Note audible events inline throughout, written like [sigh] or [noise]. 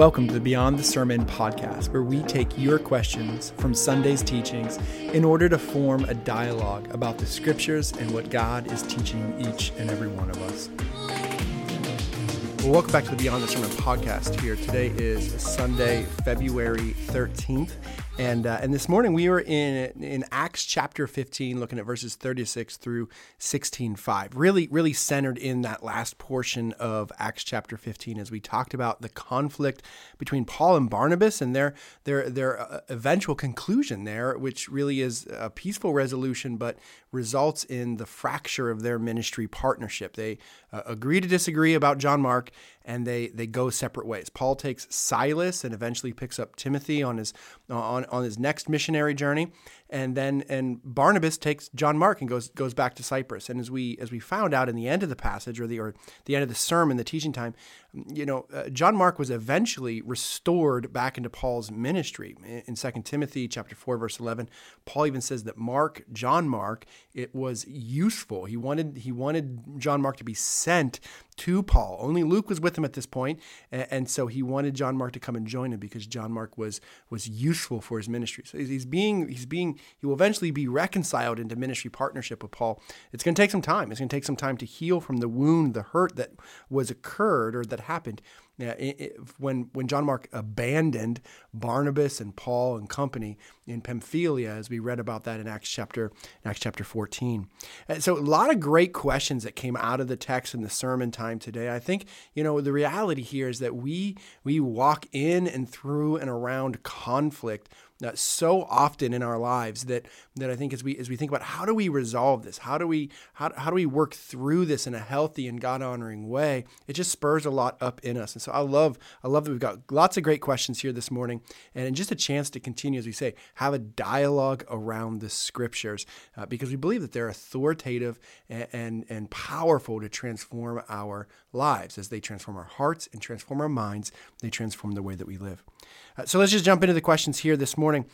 Welcome to the Beyond the Sermon podcast, where we take your questions from Sunday's teachings in order to form a dialogue about the scriptures and what God is teaching each and every one of us. Well, welcome back to the Beyond the Sermon podcast here. Today is Sunday, February 13th. And, uh, and this morning we were in, in Acts chapter 15, looking at verses 36 through 16.5. Really, really centered in that last portion of Acts chapter 15 as we talked about the conflict between Paul and Barnabas and their, their, their uh, eventual conclusion there, which really is a peaceful resolution, but results in the fracture of their ministry partnership. They uh, agree to disagree about John Mark and they they go separate ways. Paul takes Silas and eventually picks up Timothy on his on on his next missionary journey, and then and Barnabas takes John Mark and goes goes back to Cyprus. And as we as we found out in the end of the passage or the or the end of the sermon, the teaching time, you know, uh, John Mark was eventually restored back into Paul's ministry. In, Second Timothy chapter 4 verse 11, Paul even says that Mark, John Mark, it was useful. He wanted he wanted John Mark to be sent to Paul. Only Luke was with him at this point, and, so he wanted John Mark to come and join him because John Mark was was useful for his ministry. So he's being he's being he will eventually be reconciled into ministry partnership with Paul. It's going to take some time. It's going to take some time to heal from the wound, the hurt that was occurred or that happened yeah, it, it, when when John Mark abandoned Barnabas and Paul and company in Pamphylia, as we read about that in Acts chapter in Acts chapter 14. And so a lot of great questions that came out of the text in the sermon time today. I think you know the reality here is that we we walk in and through and around conflict uh, so often in our lives that that I think as we as we think about how do we resolve this, how do we how, how do we work through this in a healthy and God honoring way, it just spurs a lot up in us. And so I love I love that we've got lots of great questions here this morning, and just a chance to continue as we say have a dialogue around the scriptures uh, because we believe that they're authoritative and, and and powerful to transform our lives as they transform our hearts and transform our minds. They transform the way that we live. Uh, so let's just jump into the questions here this morning.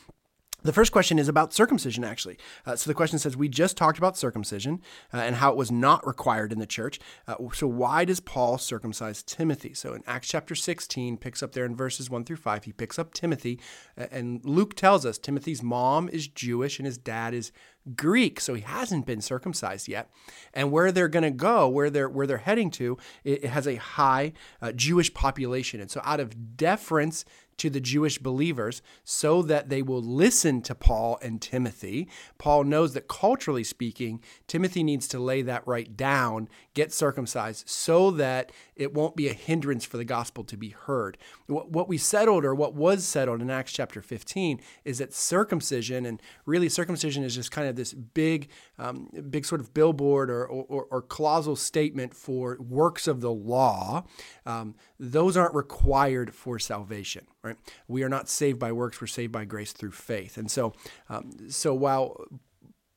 The first question is about circumcision, actually. Uh, so the question says, We just talked about circumcision uh, and how it was not required in the church. Uh, so why does Paul circumcise Timothy? So in Acts chapter 16, picks up there in verses 1 through 5, he picks up Timothy. And Luke tells us Timothy's mom is Jewish and his dad is Greek, so he hasn't been circumcised yet. And where they're going to go, where they're where they're heading to, it, it has a high uh, Jewish population. And so out of deference to the Jewish believers so that they will listen to Paul and Timothy. Paul knows that culturally speaking, Timothy needs to lay that right down, get circumcised, so that it won't be a hindrance for the gospel to be heard. What we settled, or what was settled in Acts chapter 15, is that circumcision, and really circumcision is just kind of this big, um, big sort of billboard or, or, or, clausal statement for works of the law. Um, those aren't required for salvation right? We are not saved by works; we're saved by grace through faith. And so, um, so while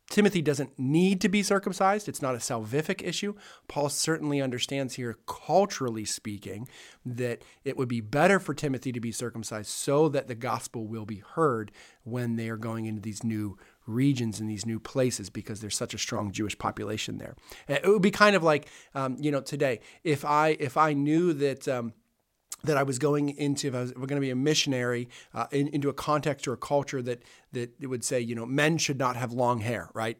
Timothy doesn't need to be circumcised. It's not a salvific issue. Paul certainly understands here, culturally speaking, that it would be better for Timothy to be circumcised so that the gospel will be heard when they are going into these new regions and these new places because there's such a strong Jewish population there. It would be kind of like, um, you know, today, if I if I knew that. Um, that I was going into, if I was, going to be a missionary, uh, in, into a context or a culture that that it would say, you know, men should not have long hair, right?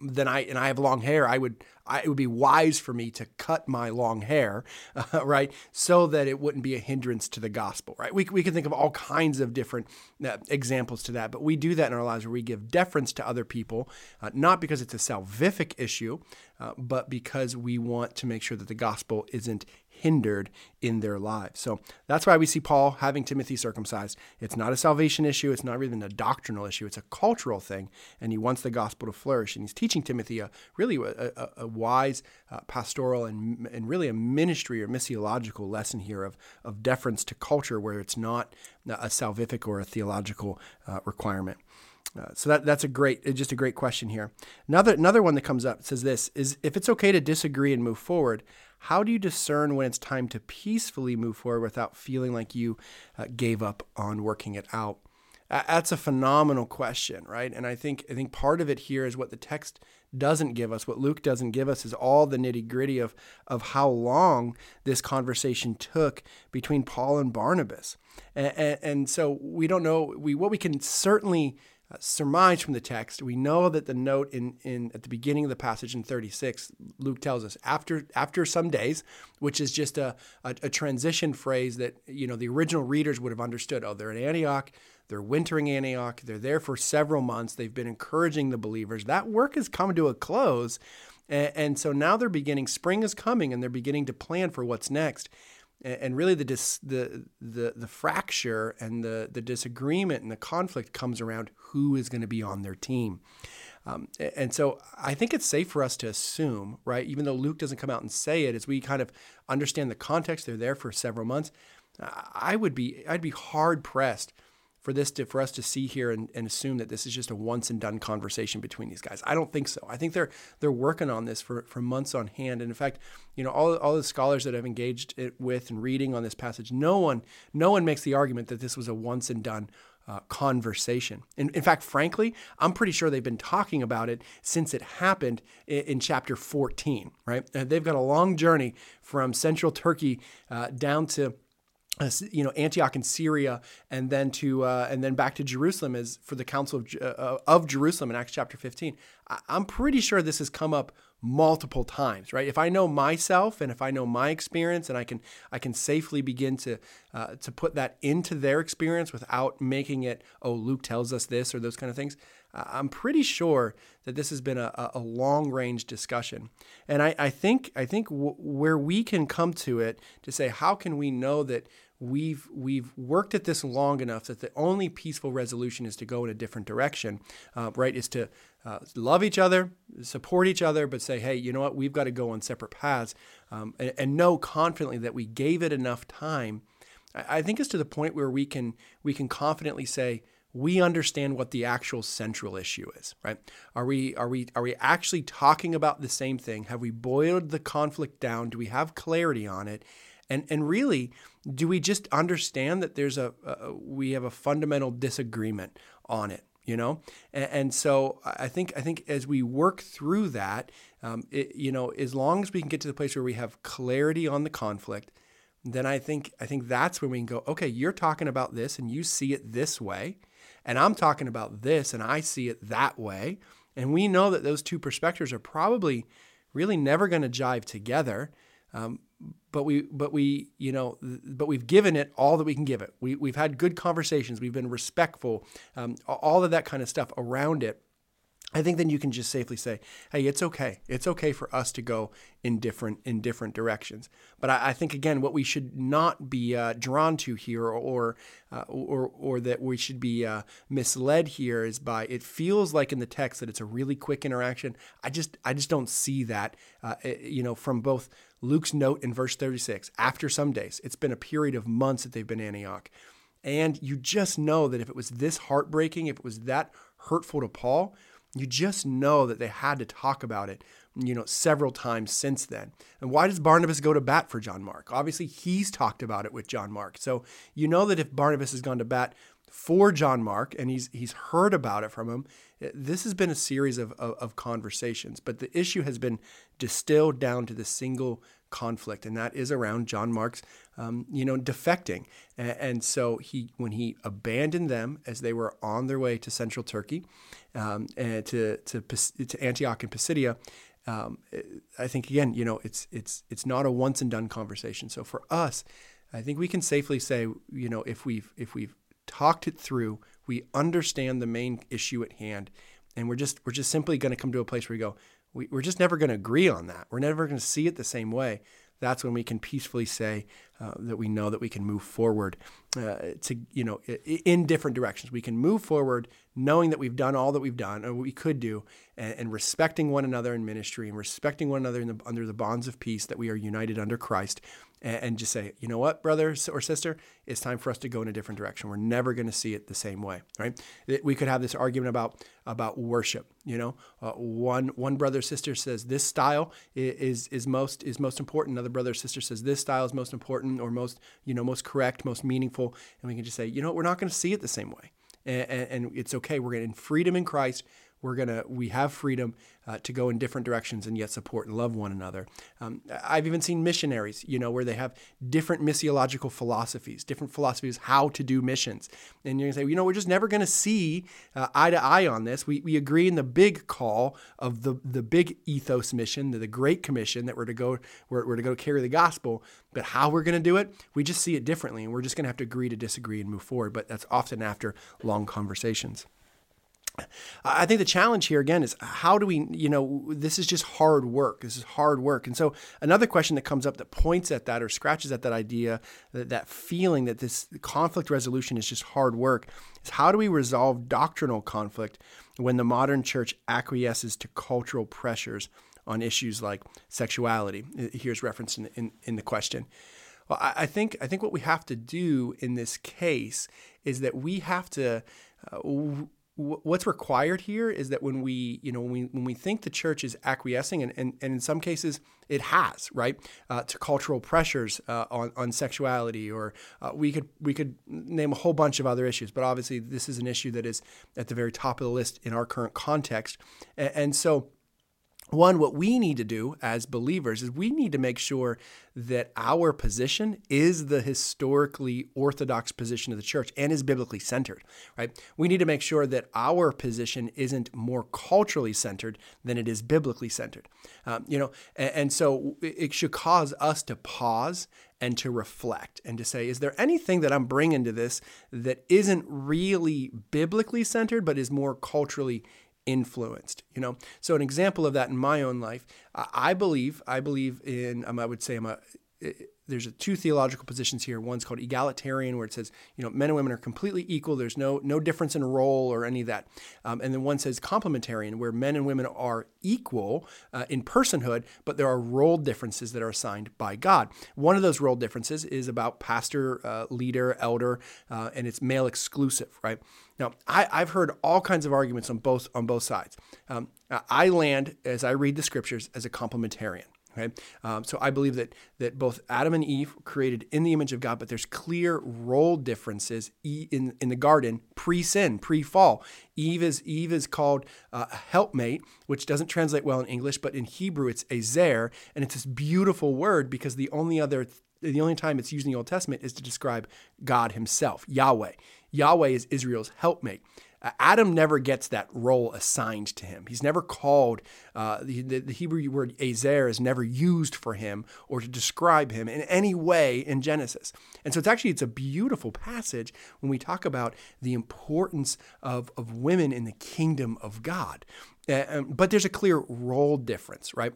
Then I and I have long hair. I would I, it would be wise for me to cut my long hair, uh, [laughs] right, so that it wouldn't be a hindrance to the gospel, right? We, we can think of all kinds of different uh, examples to that, but we do that in our lives where we give deference to other people, uh, not because it's a salvific issue, uh, but because we want to make sure that the gospel isn't hindered in their lives. So that's why we see Paul having Timothy circumcised. It's not a salvation issue, it's not even a doctrinal issue, it's a cultural thing, and he wants the gospel to flourish. And he's teaching Timothy a really a, a, a wise uh, pastoral and, and really a ministry or missiological lesson here of, of deference to culture where it's not a salvific or a theological uh, requirement. Uh, so that, that's a great, just a great question here. Another another one that comes up says this is if it's okay to disagree and move forward, how do you discern when it's time to peacefully move forward without feeling like you uh, gave up on working it out? That's a phenomenal question, right? And I think I think part of it here is what the text doesn't give us, what Luke doesn't give us, is all the nitty gritty of of how long this conversation took between Paul and Barnabas, and, and, and so we don't know. We what we can certainly uh, surmise from the text, we know that the note in, in at the beginning of the passage in 36, Luke tells us after after some days, which is just a, a, a transition phrase that you know the original readers would have understood. Oh, they're in Antioch they're wintering Antioch. They're there for several months. They've been encouraging the believers. That work has come to a close. And, and so now they're beginning, spring is coming, and they're beginning to plan for what's next. And, really, the, dis, the, the, the fracture and the, the disagreement and the conflict comes around who is going to be on their team. Um, and so I think it's safe for us to assume, right, even though Luke doesn't come out and say it, as we kind of understand the context, they're there for several months. I would be, I'd be hard pressed for this to for us to see here and, and assume that this is just a once and done conversation between these guys. I don't think so. I think they're they're working on this for, for months on hand. And in fact, you know, all, all the scholars that I've engaged with and reading on this passage, no one no one makes the argument that this was a once and done uh, conversation. In, in fact, frankly, I'm pretty sure they've been talking about it since it happened in, in chapter 14, right? Uh, they've got a long journey from central Turkey uh, down to uh, you know Antioch in Syria, and then to uh, and then back to Jerusalem is for the Council of, uh, of Jerusalem in Acts chapter 15. I, I'm pretty sure this has come up multiple times, right? If I know myself and if I know my experience, and I can I can safely begin to uh, to put that into their experience without making it oh Luke tells us this or those kind of things. I'm pretty sure that this has been a, a long range discussion, and I, I think I think w- where we can come to it to say how can we know that we've we've worked at this long enough that the only peaceful resolution is to go in a different direction, uh, right? Is to uh, love each other, support each other, but say, hey, you know what? We've got to go on separate paths, um, and, and, know confidently that we gave it enough time. I, I think it's to the point where we can we can confidently say we understand what the actual central issue is right are we are we are we actually talking about the same thing have we boiled the conflict down do we have clarity on it and and really, do we just understand that there's a, a we have a fundamental disagreement on it? You know, and, and, so I think I think as we work through that, um, it, you know, as long as we can get to the place where we have clarity on the conflict, then I think I think that's when we can go. Okay, you're talking about this, and you see it this way, and I'm talking about this, and I see it that way, and we know that those two perspectives are probably really never going to jive together. Um, but we but we you know but we've given it all that we can give it. We, we've had good conversations. We've been respectful um, all of that kind of stuff around it I think then you can just safely say, "Hey, it's okay. It's okay for us to go in different in different directions." But I, I think again, what we should not be uh, drawn to here, or uh, or or that we should be uh, misled here, is by it feels like in the text that it's a really quick interaction. I just I just don't see that. Uh, eh, you know, from both Luke's note in verse thirty six. After some days, it's been a period of months that they've been Antioch, and you just know that if it was this heartbreaking, if it was that hurtful to Paul you just know that they had to talk about it, you know, several times since then. And why does Barnabas go to bat for John Mark? Obviously, he's talked about it with John Mark. So you know that if Barnabas has gone to bat for John Mark and he's he's heard about it from him, eh, this has been a series of, of, of conversations. But the issue has been distilled down to the single conflict, and that is around John Mark's, um, you know, defecting. And, and, so he, when he abandoned them as they were on their way to central Turkey, um, and to, to to Antioch and Pisidia, um, I think again, you know, it's it's it's not a once and done conversation. So for us, I think we can safely say, you know, if we've if we've talked it through, we understand the main issue at hand, and we're just we're just simply going to come to a place where we go, we, we're just never going to agree on that. We're never going to see it the same way. That's when we can peacefully say uh, that we know that we can move forward uh, to, you know, in different directions. We can move forward knowing that we've done all that we've done or what we could do and, and respecting one another in ministry and respecting one another the, under the bonds of peace that we are united under Christ and, and just say, you know what, brother or sister, it's time for us to go in a different direction. We're never going to see it the same way, right? We could have this argument about about worship. You know, uh, one one brother sister says this style is is most is most important. Another brother sister says this style is most important or most you know most correct, most meaningful, and we can just say, you know, what, we're not going to see it the same way and, and it's okay. We're going to in freedom in Christ we're gonna we have freedom uh, to go in different directions and yet support and love one another. Um, I've even seen missionaries, you know, where they have different missiological philosophies, different philosophies how to do missions, and you're gonna say, you know, we're just never gonna see uh, eye to eye on this. We, we agree in the big call of the the big ethos mission, the, the Great Commission that we're to go we're, we're to go carry the gospel, but how we're gonna do it, we just see it differently, and we're just gonna have to agree to disagree and move forward. But that's often after long conversations. I think the challenge here again is how do we, you know, this is just hard work. This is hard work. And so another question that comes up that points at that or scratches at that idea, that, that feeling that this conflict resolution is just hard work, is how do we resolve doctrinal conflict when the modern church acquiesces to cultural pressures on issues like sexuality? Here's reference in, in, in the question. Well, I think I think what we have to do in this case is that we have to uh, what's required here is that when we you know when we when we think the church is acquiescing and, and, and in some cases it has right uh, to cultural pressures uh, on, on sexuality or uh, we could we could name a whole bunch of other issues but obviously this is an issue that is at the very top of the list in our current context. And, and so one, what we need to do as believers is we need to make sure that our position is the historically orthodox position of the church and is biblically centered, right? We need to make sure that our position isn't more culturally centered than it is biblically centered. Um, you know, and, and so it should cause us to pause and to reflect and to say, is there anything that I'm bringing to this that isn't really biblically centered, but is more culturally influenced you know? So an example of that in my own life i believe i believe in um, i would say i'm a there's a two theological positions here. One's called egalitarian, where it says you know men and women are completely equal. There's no no difference in role or any of that. Um, and then one says complementarian, where men and women are equal uh, in personhood, but there are role differences that are assigned by God. One of those role differences is about pastor, uh, leader, elder, uh, and it's male exclusive, right? Now, I, have heard all kinds of arguments on both on both sides. Um, I land as I read the scriptures as a complementarian. Okay, um, so I believe that that both Adam and Eve were created in the image of God, but there's clear role differences in in the garden pre-sin, pre-fall. Eve is Eve is called uh, a helpmate, which doesn't translate well in English, but in Hebrew it's ezer, and it's this beautiful word because the only other the only time it's used in the Old Testament is to describe God Himself, Yahweh. Yahweh is Israel's helpmate. Adam never gets that role assigned to him. He's never called, uh, the, the, Hebrew word ezer is never used for him or to describe him in any way in Genesis. And so it's actually, it's a beautiful passage when we talk about the importance of, of women in the kingdom of God. Uh, but there's a clear role difference, right?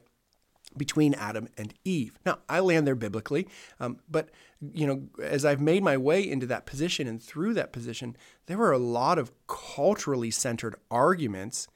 Between Adam and Eve. Now, I land there biblically, um, but you know, as I've made my way into that position and through that position, there were a lot of culturally centered arguments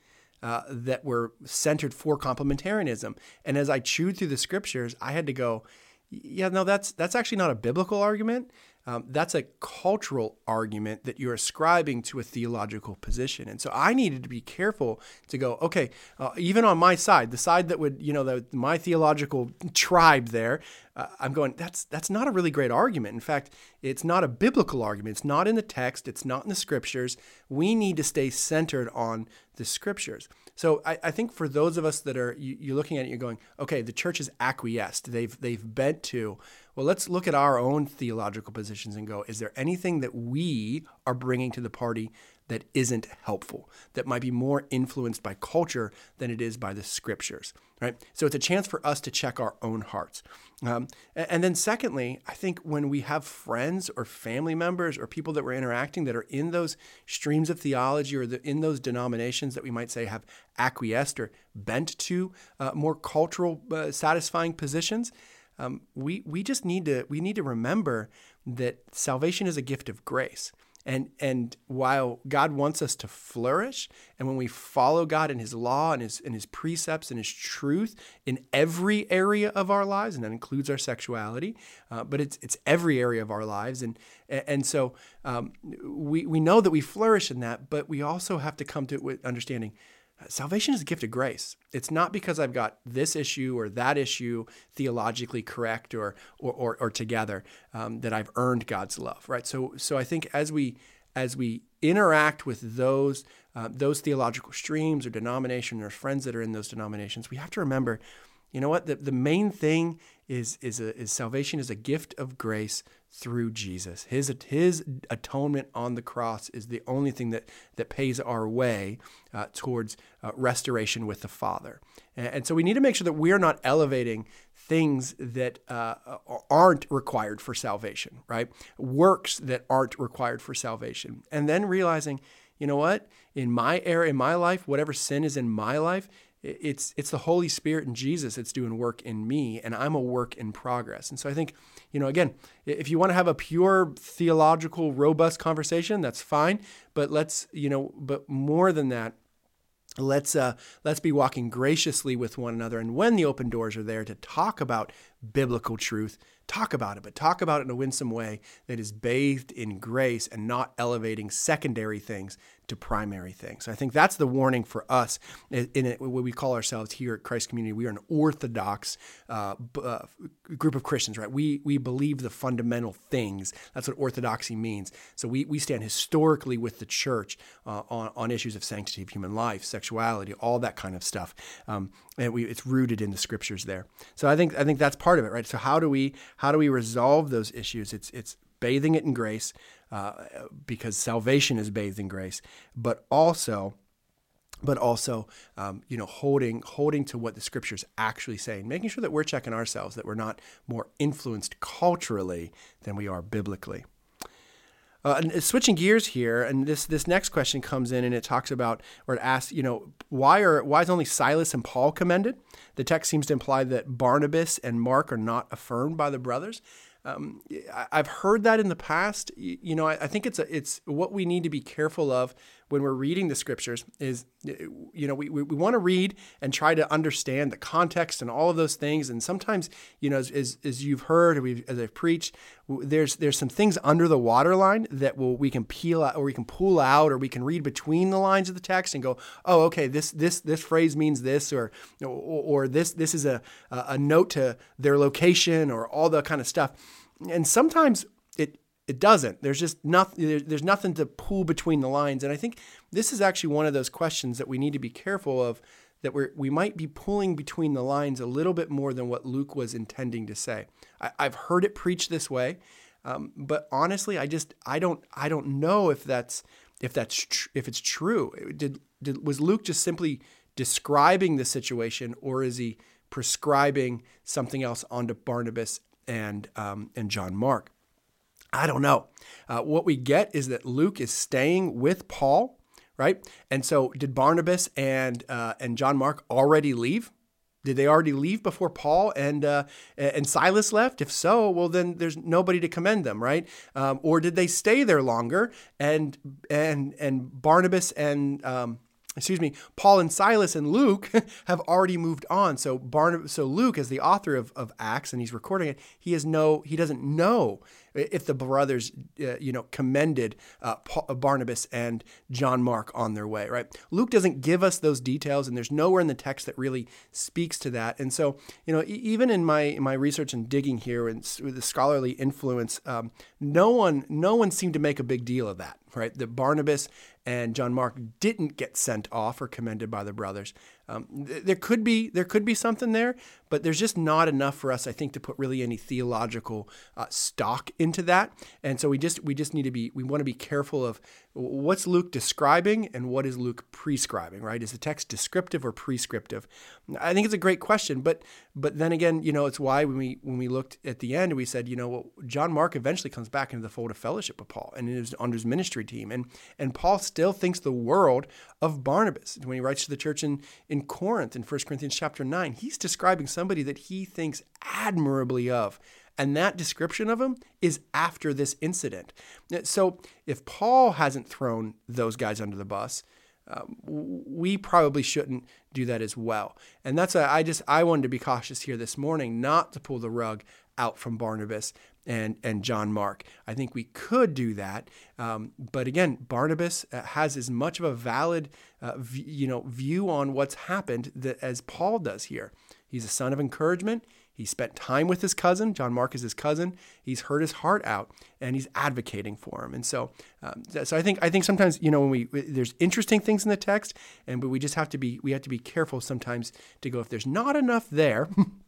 uh, that were centered for complementarianism. And as I chewed through the scriptures, I had to go, yeah, no, that's that's actually not a biblical argument. Um, that's a cultural argument that you're ascribing to a theological position. And so I needed to be careful to go, okay, uh, even on my side, the side that would, you know, the, my theological tribe there, uh, I'm going, that's, that's not a really great argument. In fact, it's not a biblical argument. It's not in the text, it's not in the scriptures. We need to stay centered on the scriptures. So I, I think for those of us that are, you, are looking at it, you're going, okay, the church is acquiesced. They've, they've bent to, well, let's look at our own theological positions and go, is there anything that we are bringing to the party that isn't helpful, that might be more influenced by culture than it is by the scriptures, right? So it's a chance for us to check our own hearts. Um, and then, secondly, I think when we have friends or family members or people that we're interacting that are in those streams of theology or the, in those denominations that we might say have acquiesced or bent to uh, more cultural uh, satisfying positions, um, we we just need to we need to remember that salvation is a gift of grace. And and while God wants us to flourish, and when we follow God in His law and His and His precepts and His truth in every area of our lives, and that includes our sexuality, uh, but it's it's every area of our lives, and and so um, we we know that we flourish in that, but we also have to come to it with understanding salvation is a gift of grace. It's not because I've got this issue or that issue theologically correct or or, or, or together um, that I've earned God's love, right? So so I think as we as we interact with those uh, those theological streams or denominations or friends that are in those denominations, we have to remember, you know what? The, the main thing is is a, is salvation is a gift of grace through Jesus. His his atonement on the cross is the only thing that that pays our way uh, towards uh, restoration with the Father. And, and, so we need to make sure that we're not elevating things that uh, aren't required for salvation, right? Works that aren't required for salvation, and then realizing, you know what, in my era, in my life, whatever sin is in my life, it's it's the Holy Spirit and Jesus that's doing work in me, and I'm a work in progress. And so I think, you know, again, if you want to have a pure theological, robust conversation, that's fine. But let's, you know, but more than that, let's uh, let's be walking graciously with one another. And when the open doors are there to talk about biblical truth, talk about it, but talk about it in a winsome way that is bathed in grace and not elevating secondary things to primary things. I think that's the warning for us in, in what we call ourselves here at Christ Community. We are an orthodox uh, uh, group of Christians, right? We we believe the fundamental things. That's what orthodoxy means. So we, we stand historically with the church uh, on, on issues of sanctity of human life, sexuality, all that kind of stuff. Um, and we, it's rooted in the scriptures there. So I think I think that's part of it, right? So how do we how do we resolve those issues? It's it's bathing it in grace, uh, because salvation is bathed in grace, but also but also um, you know holding holding to what the scriptures actually say making sure that we're checking ourselves that we're not more influenced culturally than we are biblically uh, and switching gears here, and this this next question comes in, and it talks about or it asks, you know, why are why is only Silas and Paul commended? The text seems to imply that Barnabas and Mark are not affirmed by the brothers. Um, I've heard that in the past. You know, I, think it's a, it's what we need to be careful of when we're reading the scriptures is, you know, we, we, we want to read and try to understand the context and all of those things. And sometimes, you know, as, as, as you've heard, as I've preached, there's there's some things under the waterline that will we can peel out or we can pull out or we can read between the lines of the text and go, oh, okay, this this this phrase means this or or, or this this is a a note to their location or all the kind of stuff. And sometimes it doesn't. There's just nothing. There's nothing to pull between the lines. And I think this is actually one of those questions that we need to be careful of. That we we might be pulling between the lines a little bit more than what Luke was intending to say. I, have heard it preached this way, um, but honestly, I just I don't I don't know if that's if that's tr- if it's true. Did, did was Luke just simply describing the situation, or is he prescribing something else onto Barnabas and um, and John Mark? I don't know. Uh, what we get is that Luke is staying with Paul, right? And so, did Barnabas and uh, and John Mark already leave? Did they already leave before Paul and uh, and Silas left? If so, well then there's nobody to commend them, right? Um, or did they stay there longer and and and Barnabas and um, excuse me, Paul and Silas and Luke [laughs] have already moved on. So Barnabas, so Luke, as the author of, of Acts, and he's recording it, he has no, he doesn't know if the brothers, uh, you know, commended uh, Paul, uh, Barnabas and John Mark on their way, right? Luke doesn't give us those details, and there's nowhere in the text that really speaks to that. And so, you know, even in my in my research and digging here and with the scholarly influence, um, no one no one seemed to make a big deal of that, right? That Barnabas and John Mark didn't get sent off or commended by the brothers. Um, th- there could be there could be something there, but there's just not enough for us, I think, to put really any theological uh, stock into that. And so we just we just need to be we want to be careful of what's Luke describing and what is Luke prescribing, right? Is the text descriptive or prescriptive? I think it's a great question, but but then again, you know, it's why when we when we looked at the end, we said, you know, well, John Mark eventually comes back into the fold of fellowship with Paul and is under his ministry team, and and Paul still thinks the world of Barnabas when he writes to the church in in Corinth in 1 Corinthians chapter nine. He's describing somebody that he thinks admirably of. And that description of him is after this incident. So if Paul hasn't thrown those guys under the bus, um, we probably shouldn't do that as well. And that's I just I wanted to be cautious here this morning, not to pull the rug out from Barnabas and and John Mark. I think we could do that, um, but again, Barnabas uh, has as much of a valid uh, v- you know view on what's happened that, as Paul does here. He's a son of encouragement. He spent time with his cousin. John Mark is his cousin. He's heard his heart out, and he's advocating for him. And so, um, so I think I think sometimes you know when we there's interesting things in the text, and but we just have to be we have to be careful sometimes to go if there's not enough there. [laughs]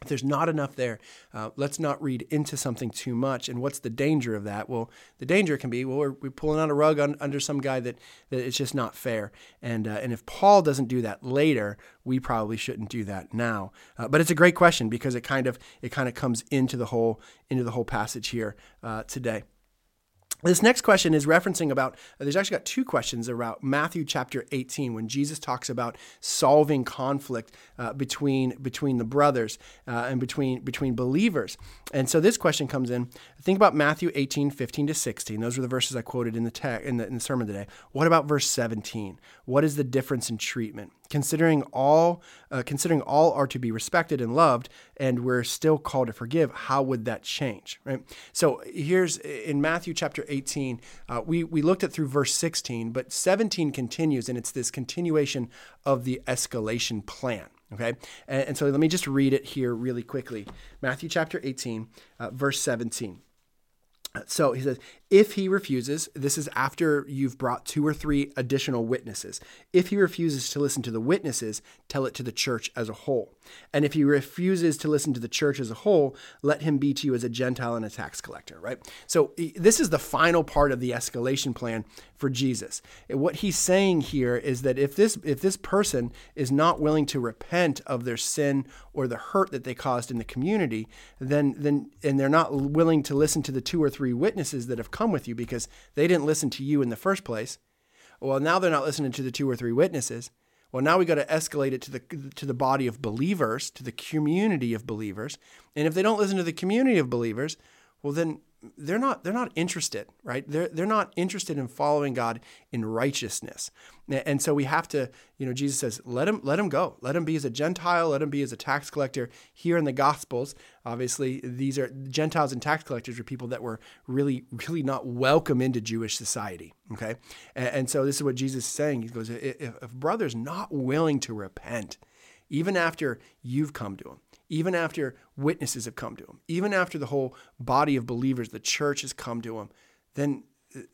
if there's not enough there, uh, let's not read into something too much. And what's the danger of that? Well, the danger can be, well, we're, we're pulling out a rug on, under some guy that, that it's just not fair. And, uh, and if Paul doesn't do that later, we probably shouldn't do that now. Uh, but it's a great question because it kind of, it kind of comes into the whole, into the whole passage here uh, today. This next question is referencing about, uh, there's actually got two questions about Matthew chapter 18 when Jesus talks about solving conflict uh, between, between the brothers uh, and between, between believers. And so this question comes in. Think about Matthew 18, 15 to 16. Those were the verses I quoted in the, te- in the, in the sermon today. What about verse 17? What is the difference in treatment? Considering all uh, considering all are to be respected and loved and we're still called to forgive how would that change right? So here's in matthew chapter 18 uh, we, we looked at through verse 16 but 17 continues and it's this continuation of the escalation plan okay? And, and so let me just read it here really quickly. Matthew chapter 18 uh, verse 17 so he says, if he refuses, this is after you've brought two or three additional witnesses. If he refuses to listen to the witnesses, tell it to the church as a whole. And if he refuses to listen to the church as a whole, let him be to you as a Gentile and a tax collector, right? So this is the final part of the escalation plan for Jesus. Eh, what he's saying here is that if this if this person is not willing to repent of their sin or the hurt that they caused in the community, then then and they're not willing to listen to the two or three witnesses that have come with you because they didn't listen to you in the first place. Well, now they're not listening to the two or three witnesses. Well, now we got to escalate it to the to the body of believers, to the community of believers. And if they don't listen to the community of believers, well then they're not they're not interested right? They're they're not interested in following god in righteousness. And so we have to you know jesus says let him let him go. Let him be as a gentile. Let him be as a tax collector. Here in the gospels obviously these are gentiles and tax collectors are people that were really really not welcome into jewish society okay? And, and so this is what jesus is saying. He goes if, if brother's not willing to repent even after you've come to him even after witnesses have come to him, even after the whole body of believers, the church has come to him, then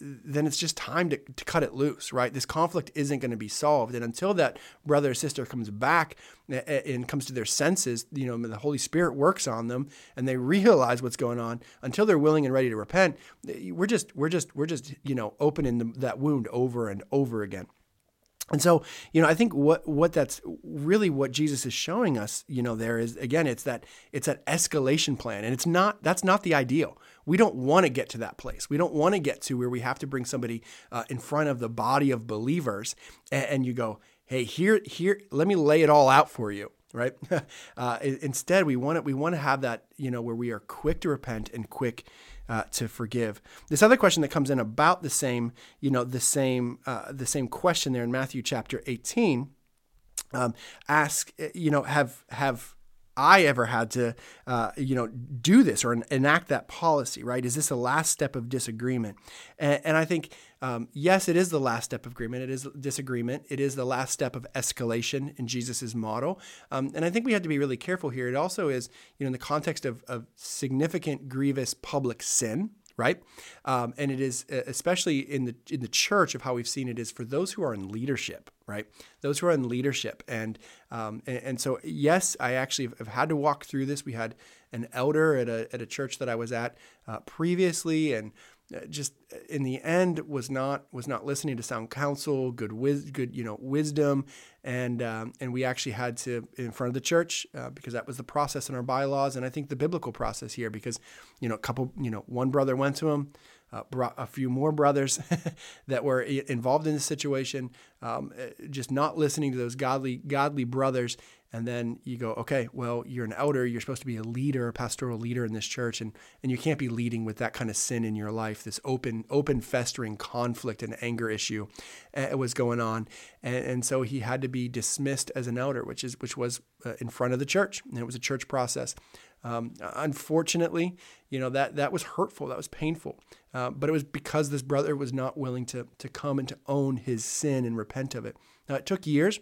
then it's just time to, to cut it loose, right? This conflict isn't going to be solved. And until that brother or sister comes back eh, eh, and comes to their senses, you know, the Holy Spirit works on them and they realize what's going on, until they're willing and ready to repent, eh, we're just, we're just, we're just, you know, opening the, that wound over and over again. And so, you know, I think what what that's really what Jesus is showing us, you know, there is again, it's that it's that escalation plan, and it's not that's not the ideal. We don't want to get to that place. We don't want to get to where we have to bring somebody uh, in front of the body of believers, and, and you go, hey, here, here, let me lay it all out for you right? [laughs] uh, instead, we want it. We want to have that, you know, where we are quick to repent and quick uh, to forgive. This other question that comes in about the same, you know, the same, uh, the same question there in Matthew chapter 18. Um, ask, you know, have have I ever had to, uh, you know, do this or enact that policy, right? Is this the last step of disagreement? And, and I think, um, yes, it is the last step of agreement. It is disagreement. It is the last step of escalation in Jesus's model. Um, and I think we have to be really careful here. It also is, you know, in the context of, of significant, grievous public sin, right? Um, and it is especially in the in the church of how we've seen it is for those who are in leadership, right? Those who are in leadership, and um, and, and, so yes, I actually have had to walk through this. We had an elder at a at a church that I was at uh, previously, and just uh, in the end was not was not listening to sound counsel, good wis- good you know wisdom, and um, and we actually had to in front of the church uh, because that was the process in our bylaws, and I think the biblical process here because you know a couple you know one brother went to him, uh, brought a few more brothers [laughs] that were involved in the situation, um, uh, just not listening to those godly godly brothers, and then you go, okay, well, you're an elder, you're supposed to be a leader, a pastoral leader in this church, and and you can't be leading with that kind of sin in your life, this open, open, festering conflict and anger issue, uh, was going on, and, and so he had to be dismissed as an elder, which is which was uh, in front of the church, and it was a church process. Um, unfortunately, you know that that was hurtful, that was painful, uh, but it was because this brother was not willing to to come and to own his sin and repent of it. Now it took years.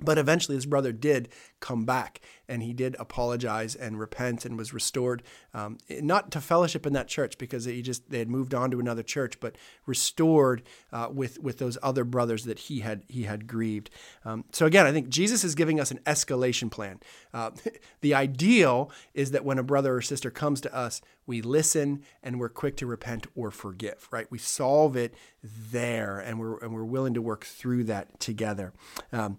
But eventually, his brother did come back and he did apologize and repent and was restored, um, not to fellowship in that church because he just they had moved on to another church, but restored uh, with with those other brothers that he had he had grieved. Um, so again, I think Jesus is giving us an escalation plan. Uh, [laughs] the ideal is that when a brother or sister comes to us, we listen and we're quick to repent or forgive. Right? We solve it there, and we're and we're willing to work through that together. Um,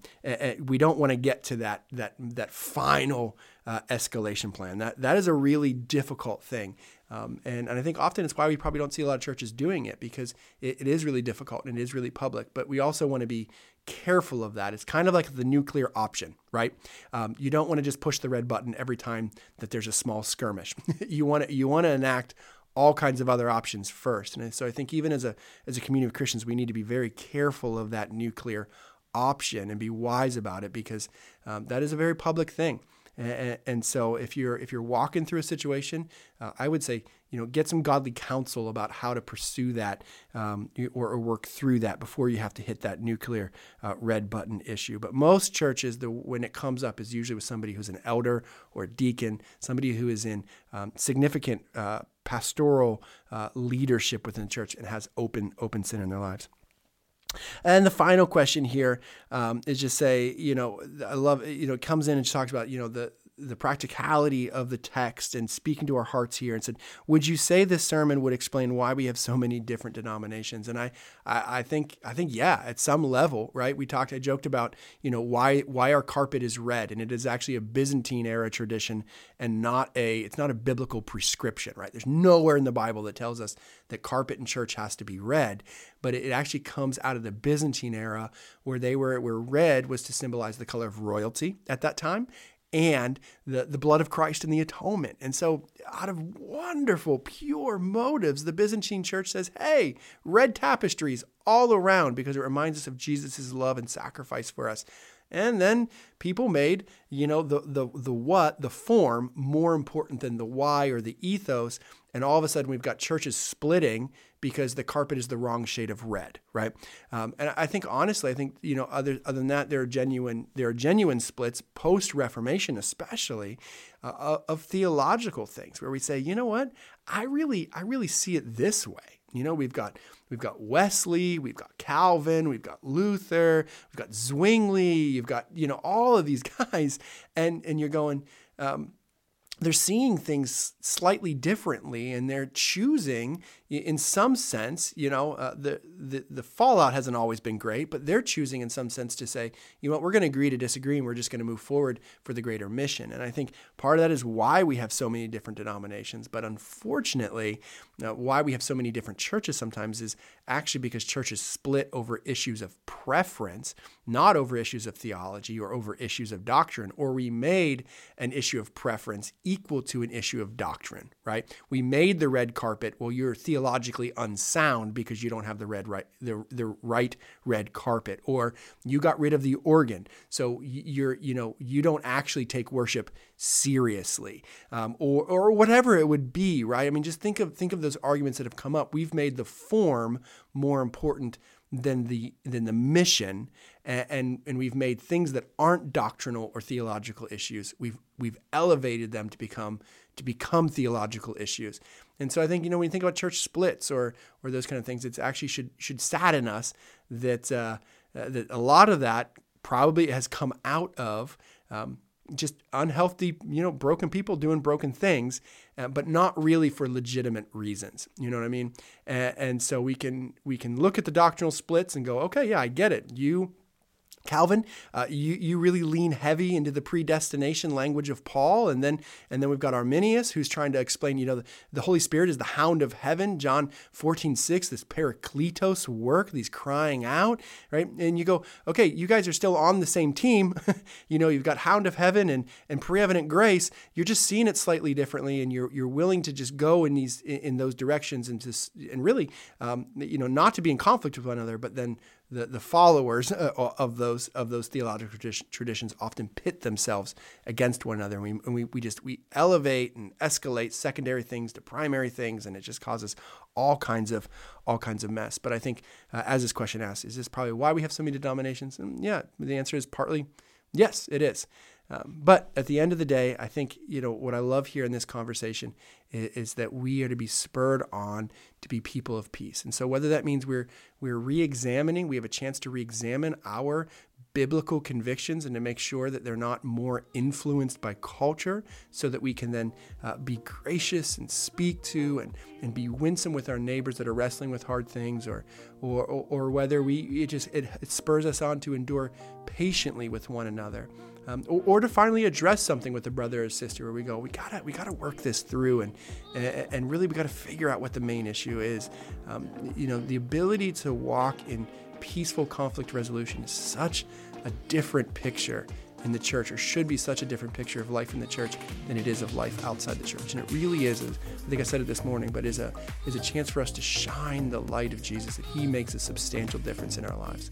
we don't want to get to that that that final uh, escalation plan. That that is a really difficult thing, um, and and I think often it's why we probably don't see a lot of churches doing it because it, it is really difficult and it is really public. But we also want to be careful of that. It's kind of like the nuclear option, right? Um, you don't want to just push the red button every time that there's a small skirmish. [laughs] you want to you want to enact all kinds of other options first. And so I think even as a as a community of Christians, we need to be very careful of that nuclear option and be wise about it because um, that is a very public thing. And, and, so if you're if you're walking through a situation, uh, I would say you know get some godly counsel about how to pursue that um, or, or, work through that before you have to hit that nuclear uh, red button issue. But most churches, the, when it comes up, is usually with somebody who's an elder or deacon, somebody who is in um, significant uh, pastoral uh, leadership within the church and has open open sin in their lives. And the final question here um, is just say, you know, I love, you know, it comes in and talks about, you know, the the practicality of the text and speaking to our hearts here and said, would you say this sermon would explain why we have so many different denominations? And I, I, I, think, I think, yeah, at some level, right? We talked, I joked about, you know, why, why our carpet is red and it is actually a Byzantine era tradition and not a, it's not a biblical prescription, right? There's nowhere in the Bible that tells us that carpet in church has to be red, but it actually comes out of the Byzantine era where they were, where red was to symbolize the color of royalty at that time and the, the blood of Christ and the atonement. And so, out of wonderful, pure motives, the Byzantine church says, hey, red tapestries all around because it reminds us of Jesus' love and sacrifice for us. And then people made, you know, the, the, the what, the form, more important than the why or the ethos. And all of a sudden, we've got churches splitting because the carpet is the wrong shade of red, right? Um, and I think honestly, I think you know, other other than that, there are genuine there are genuine splits post Reformation, especially uh, of theological things, where we say, you know what, I really I really see it this way. You know, we've got we've got Wesley, we've got Calvin, we've got Luther, we've got Zwingli, you've got you know all of these [laughs] guys, and and you're going. Um, they're seeing things slightly differently and they're choosing in some sense you know uh, the, the the fallout hasn't always been great but they're choosing in some sense to say you know what? We're going to agree to disagree and we're just going to move forward for the greater mission. And i think part of that is why we have so many different denominations but unfortunately uh, why we have so many different churches sometimes is actually because churches split over issues of preference not over issues of theology or over issues of doctrine or we made an issue of preference equal to an issue of doctrine, right? We made the red carpet. Well, you're theologically unsound because you don't have the red right the, the right red carpet, or you got rid of the organ, so you're you know you don't actually take worship seriously, um, or or whatever it would be, right? I mean, just think of think of those arguments that have come up. We've made the form more important than the than the mission and, and, and we've made things that aren't doctrinal or theological issues we've we've elevated them to become to become theological issues and so I think you know when you think about church splits or or those kind of things it's actually should should sadden us that uh, that a lot of that probably has come out of um, just unhealthy, you know, broken people doing broken things, uh, but not really for legitimate reasons. You know what I mean? And, and so we can we can look at the doctrinal splits and go, okay, yeah, I get it. You Calvin, uh, you, you really lean heavy into the predestination language of Paul. And then, and then we've got Arminius who's trying to explain, you know, the, the Holy Spirit is the hound of heaven, John 14, 6, this parakletos work, these crying out, right? And you go, okay, you guys are still on the same team. [laughs] you know, you've got hound of heaven and, and prevenient grace. You're just seeing it slightly differently and you're, you're willing to just go in these, in those directions and to, and really, um, you know, not to be in conflict with one another, but then the, the followers uh, of those of those theological traditions often pit themselves against one another, and we, and we we just we elevate and escalate secondary things to primary things, and it just causes all kinds of all kinds of mess. But I think, uh, as this question asks, is this probably why we have so many denominations? And yeah, the answer is partly yes, it is. Um, but at the end of the day, I think you know what I love here in this conversation is, is, that we are to be spurred on to be people of peace. And so whether that means we're we're re-examining, we have a chance to re-examine our biblical convictions and to make sure that they're not more influenced by culture, so that we can then uh, be gracious and speak to and and be winsome with our neighbors that are wrestling with hard things, or or or, whether we it just it, it spurs us on to endure patiently with one another um, or, or, to finally address something with a brother or sister where we go, we gotta we gotta work this through and and, and really we gotta figure out what the main issue is. Um, you know, the ability to walk in peaceful conflict resolution is such a different picture in the church, or should be such a different picture of life in the church than it is of life outside the church. And it really is, I think I said it this morning, but is a is a chance for us to shine the light of Jesus that He makes a substantial difference in our lives.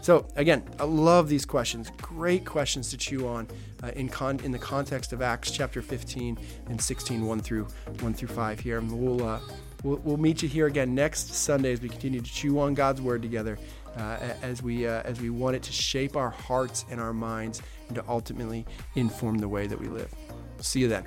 So again, I love these questions. Great questions to chew on uh, in con- in the context of Acts chapter 15 and 16, 1 through 1 through 5 here. And we'll, uh, we'll, we'll meet you here again next Sunday as we continue to chew on God's word together. Uh, as we uh, as we want it to shape our hearts and our minds and to ultimately inform the way that we live. See you then.